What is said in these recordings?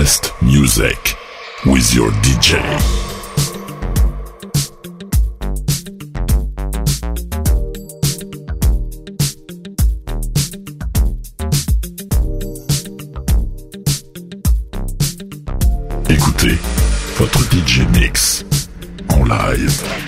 best music with your DJ. Écoutez votre DJ Mix en live.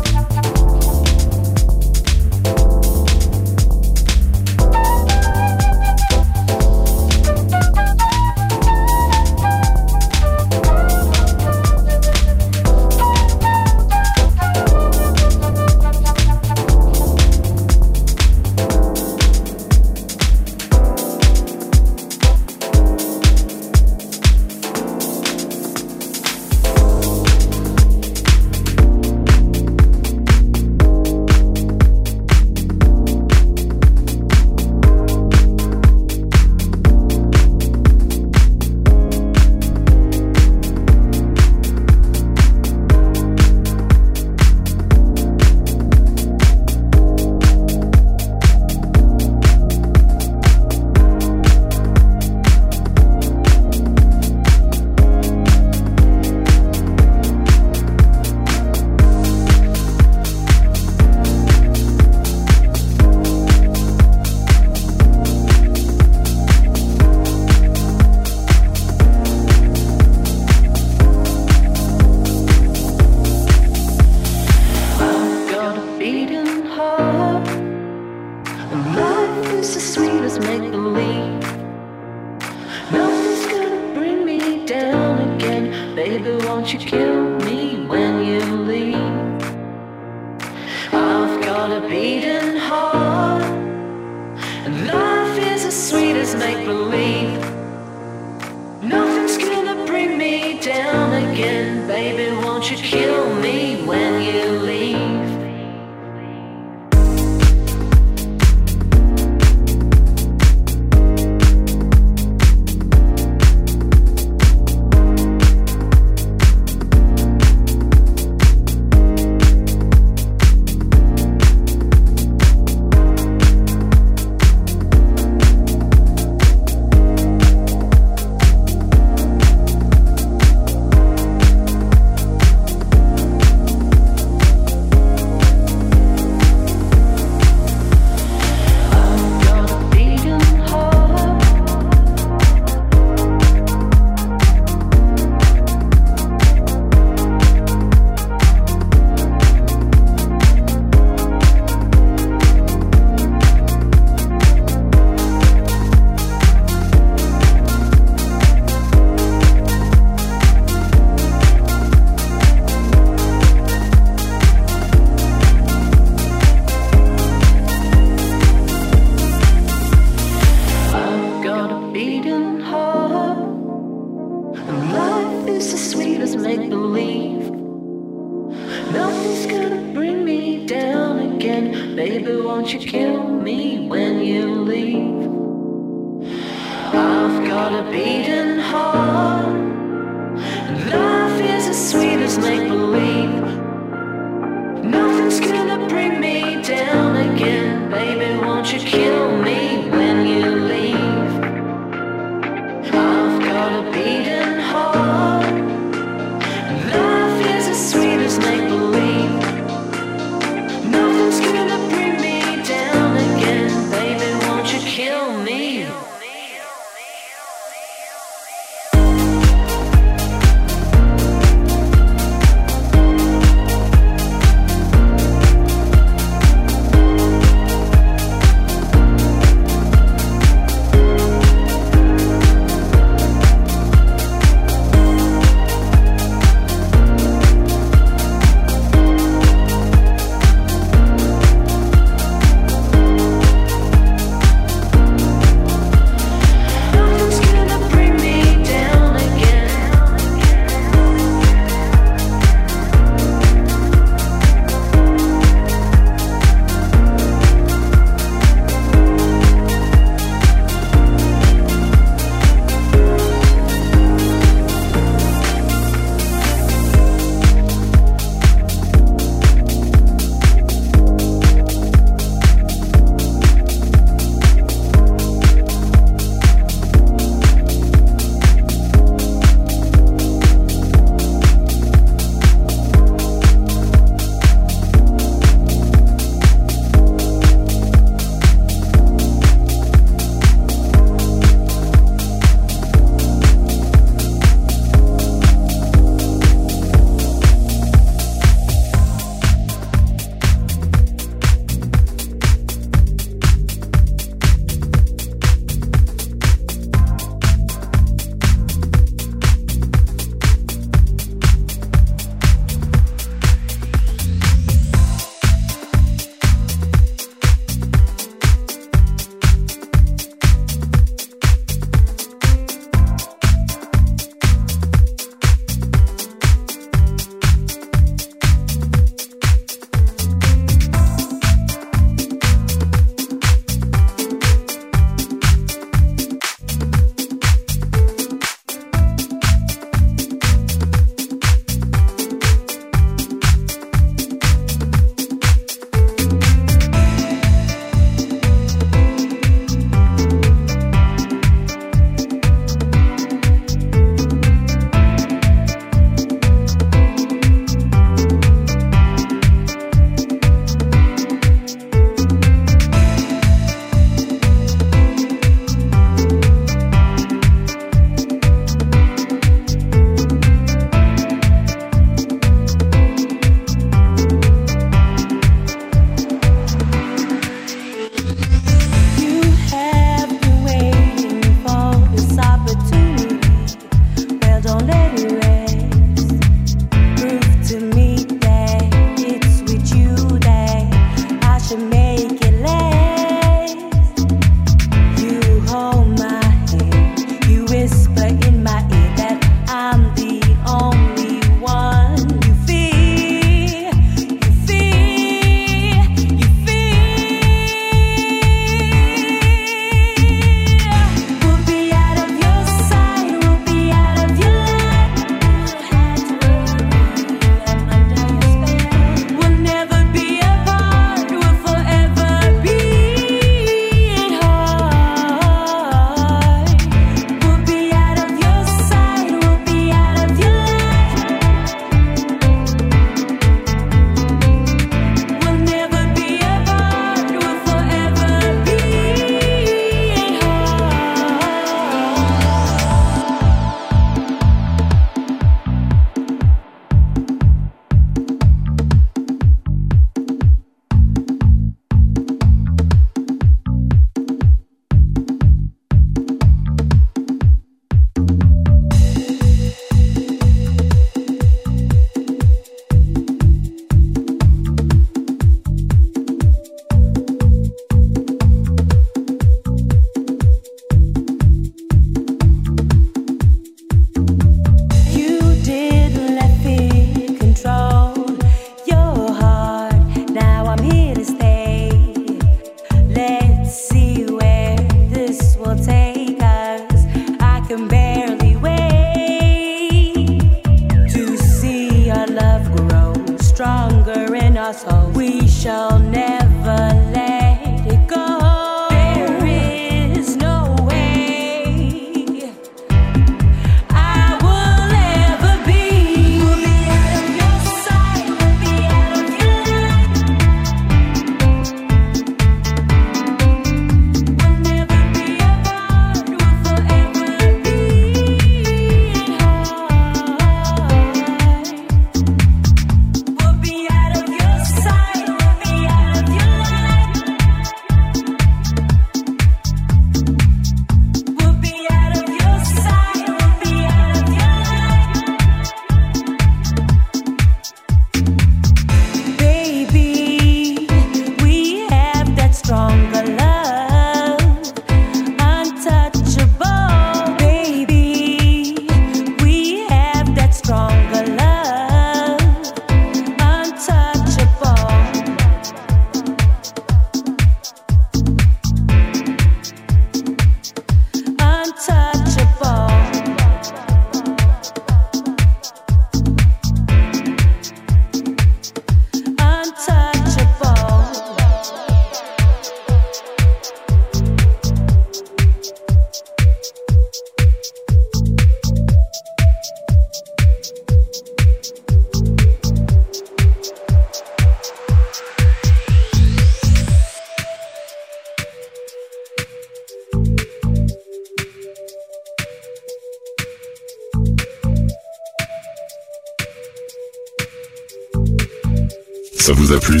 Ça vous a plu?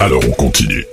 Alors on continue.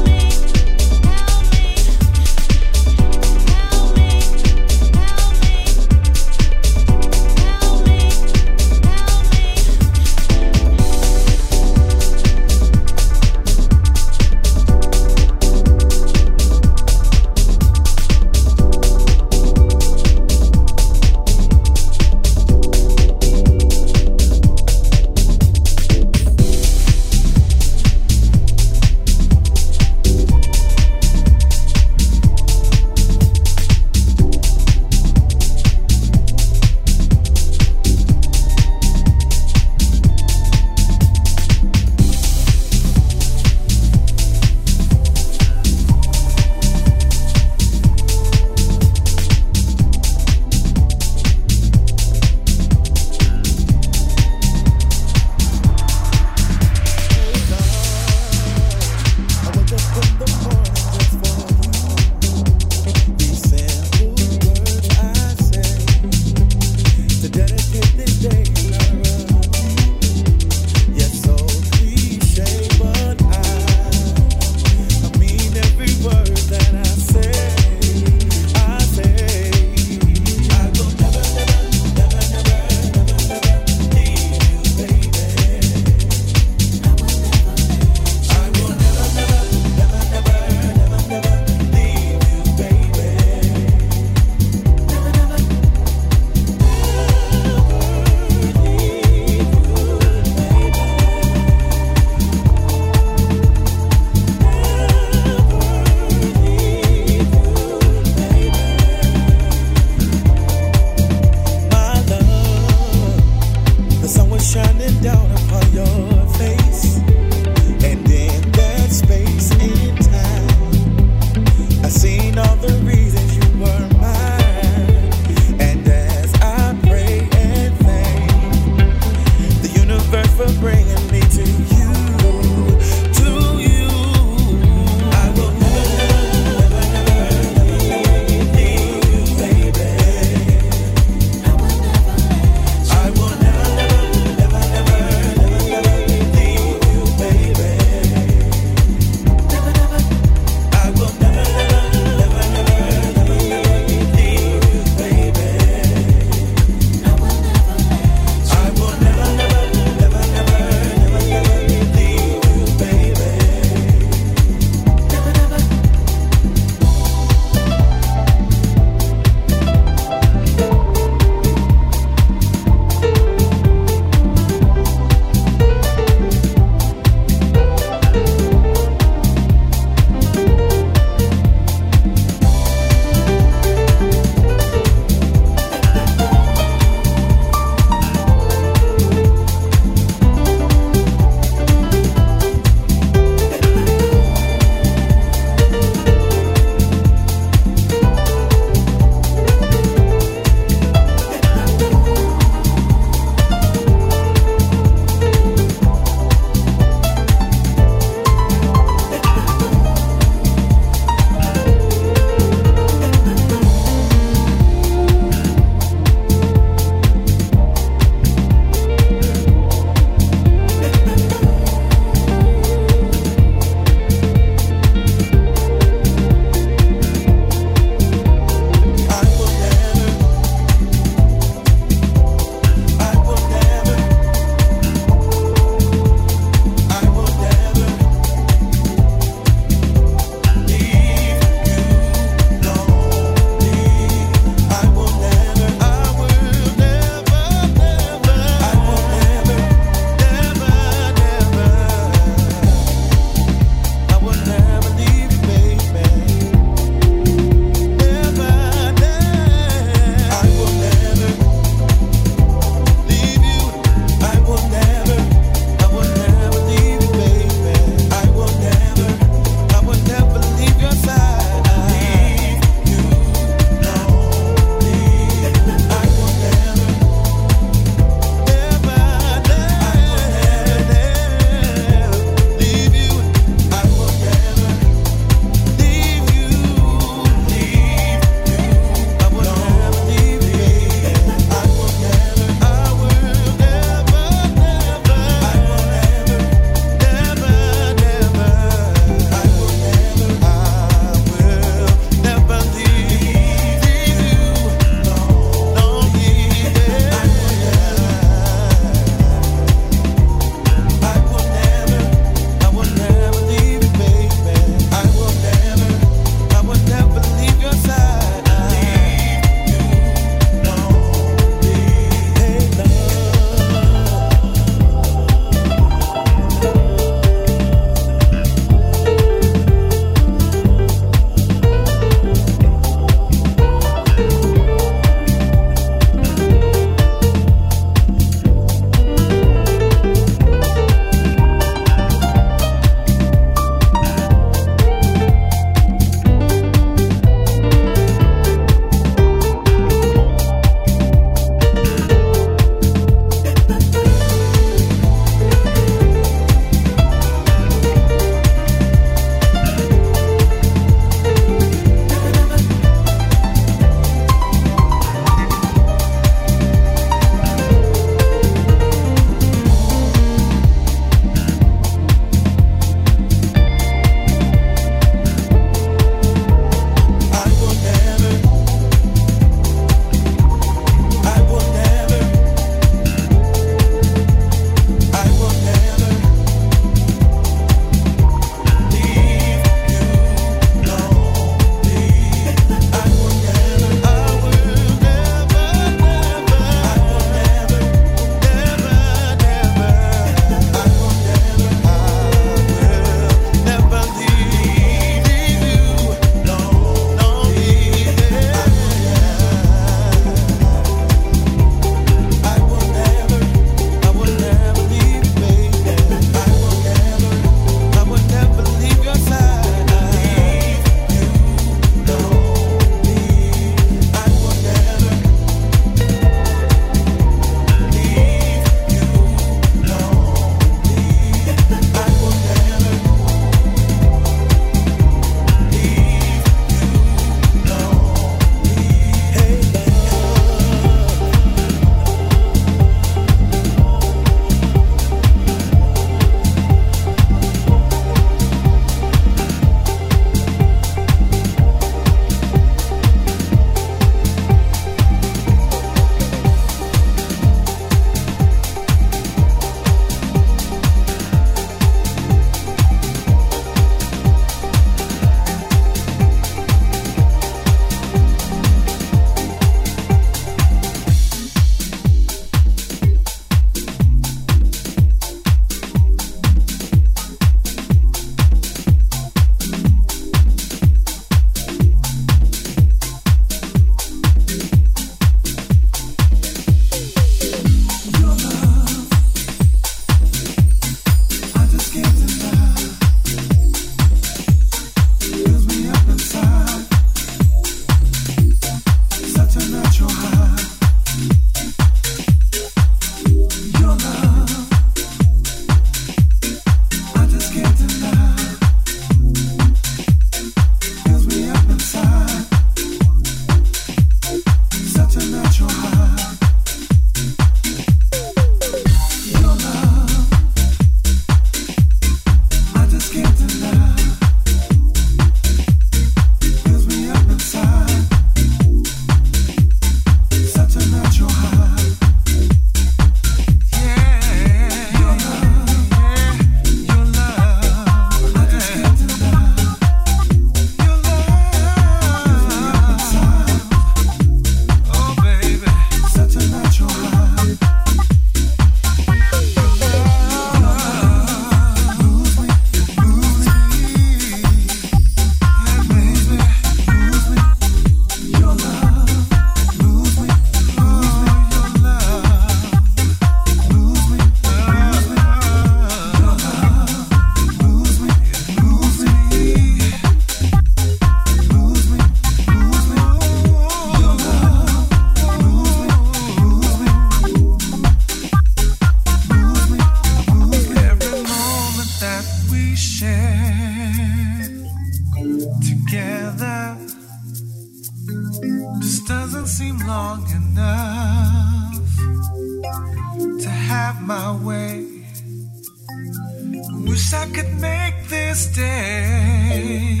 Could make this day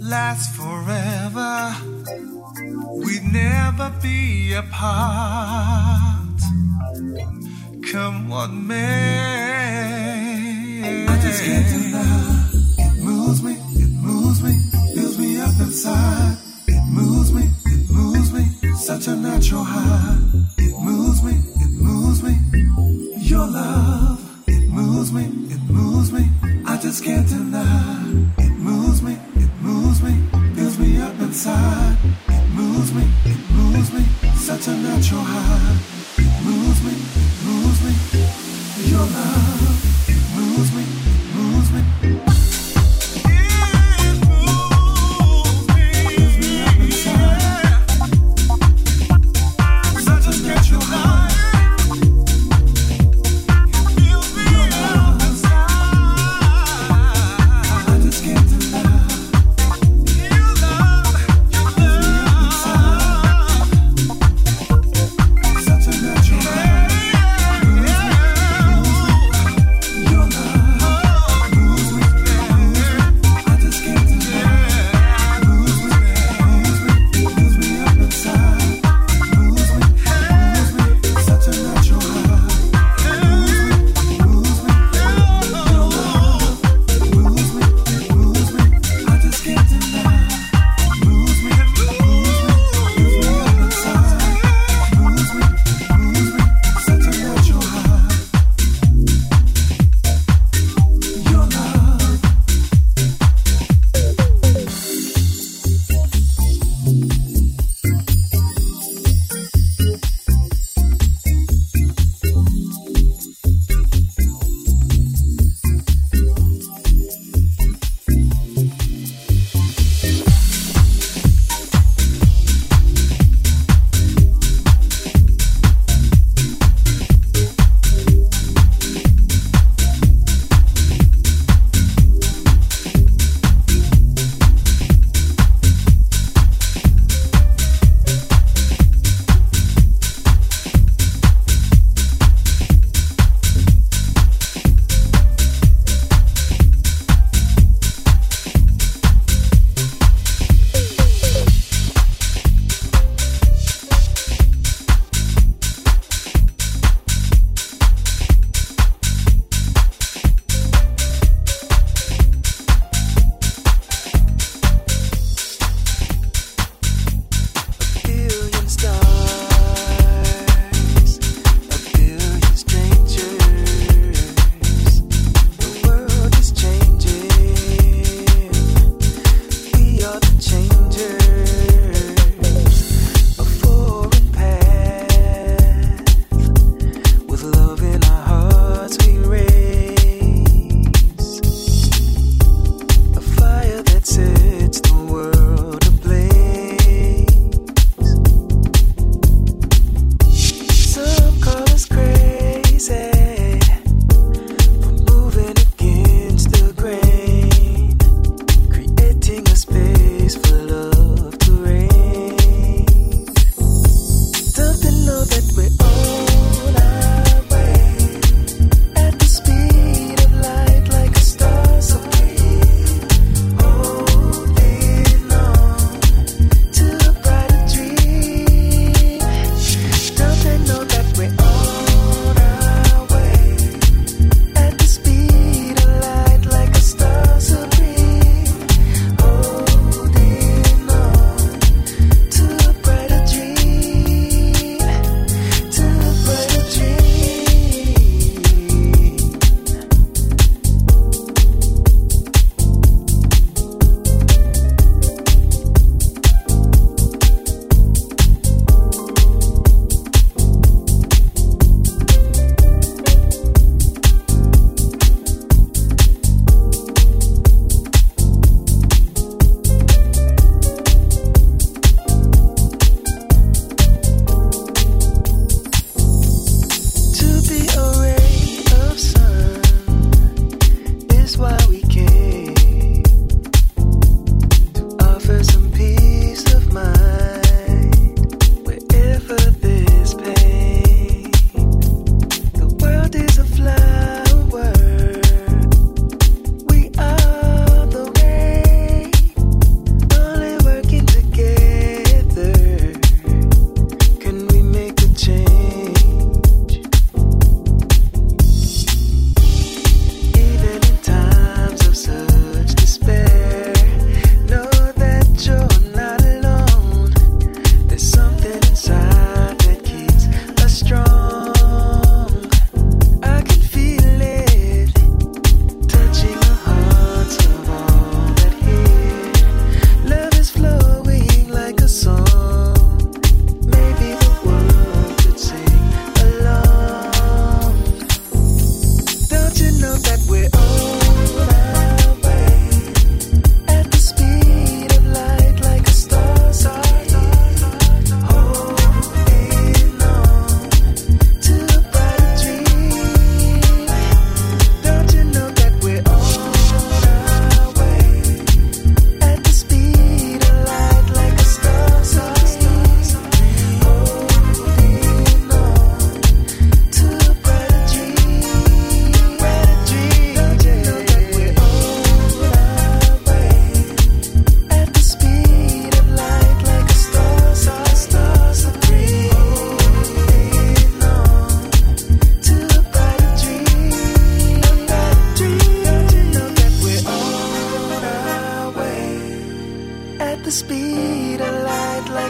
last forever. We'd never be apart. Come what may. I just can't deny. It moves me, it moves me, fills me up inside. It moves me, it moves me, such a natural high. It moves me, it moves me, your love. It moves me, moves me, I just can't deny. It moves me, it moves me, fills me up inside.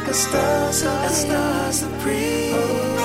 Light, like a star, a star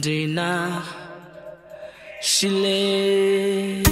Dina, she lay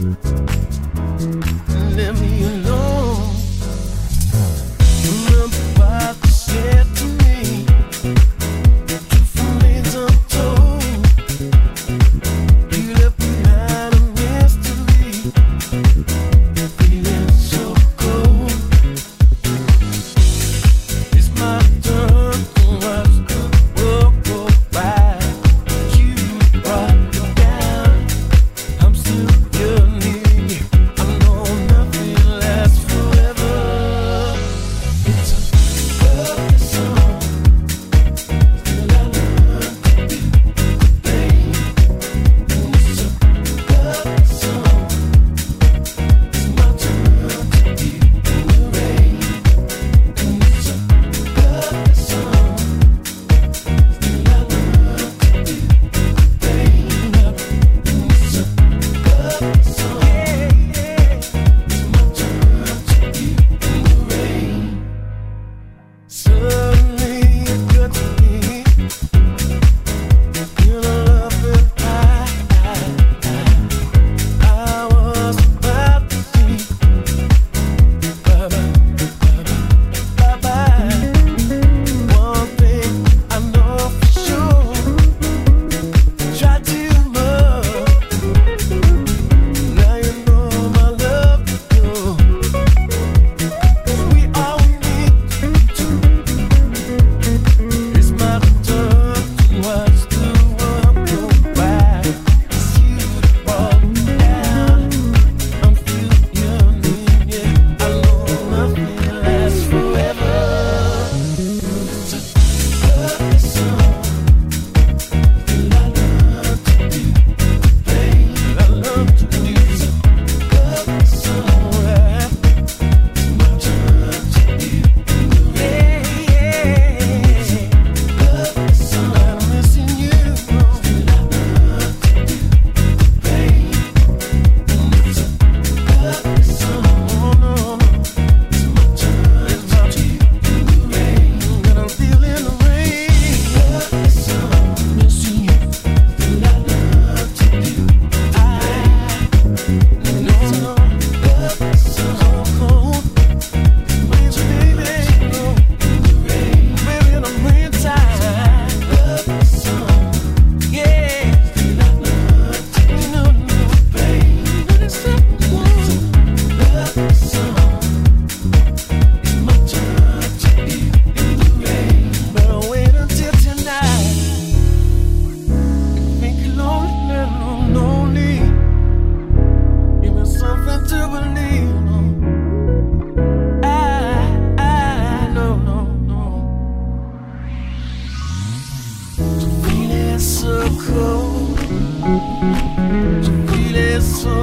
so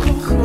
cold.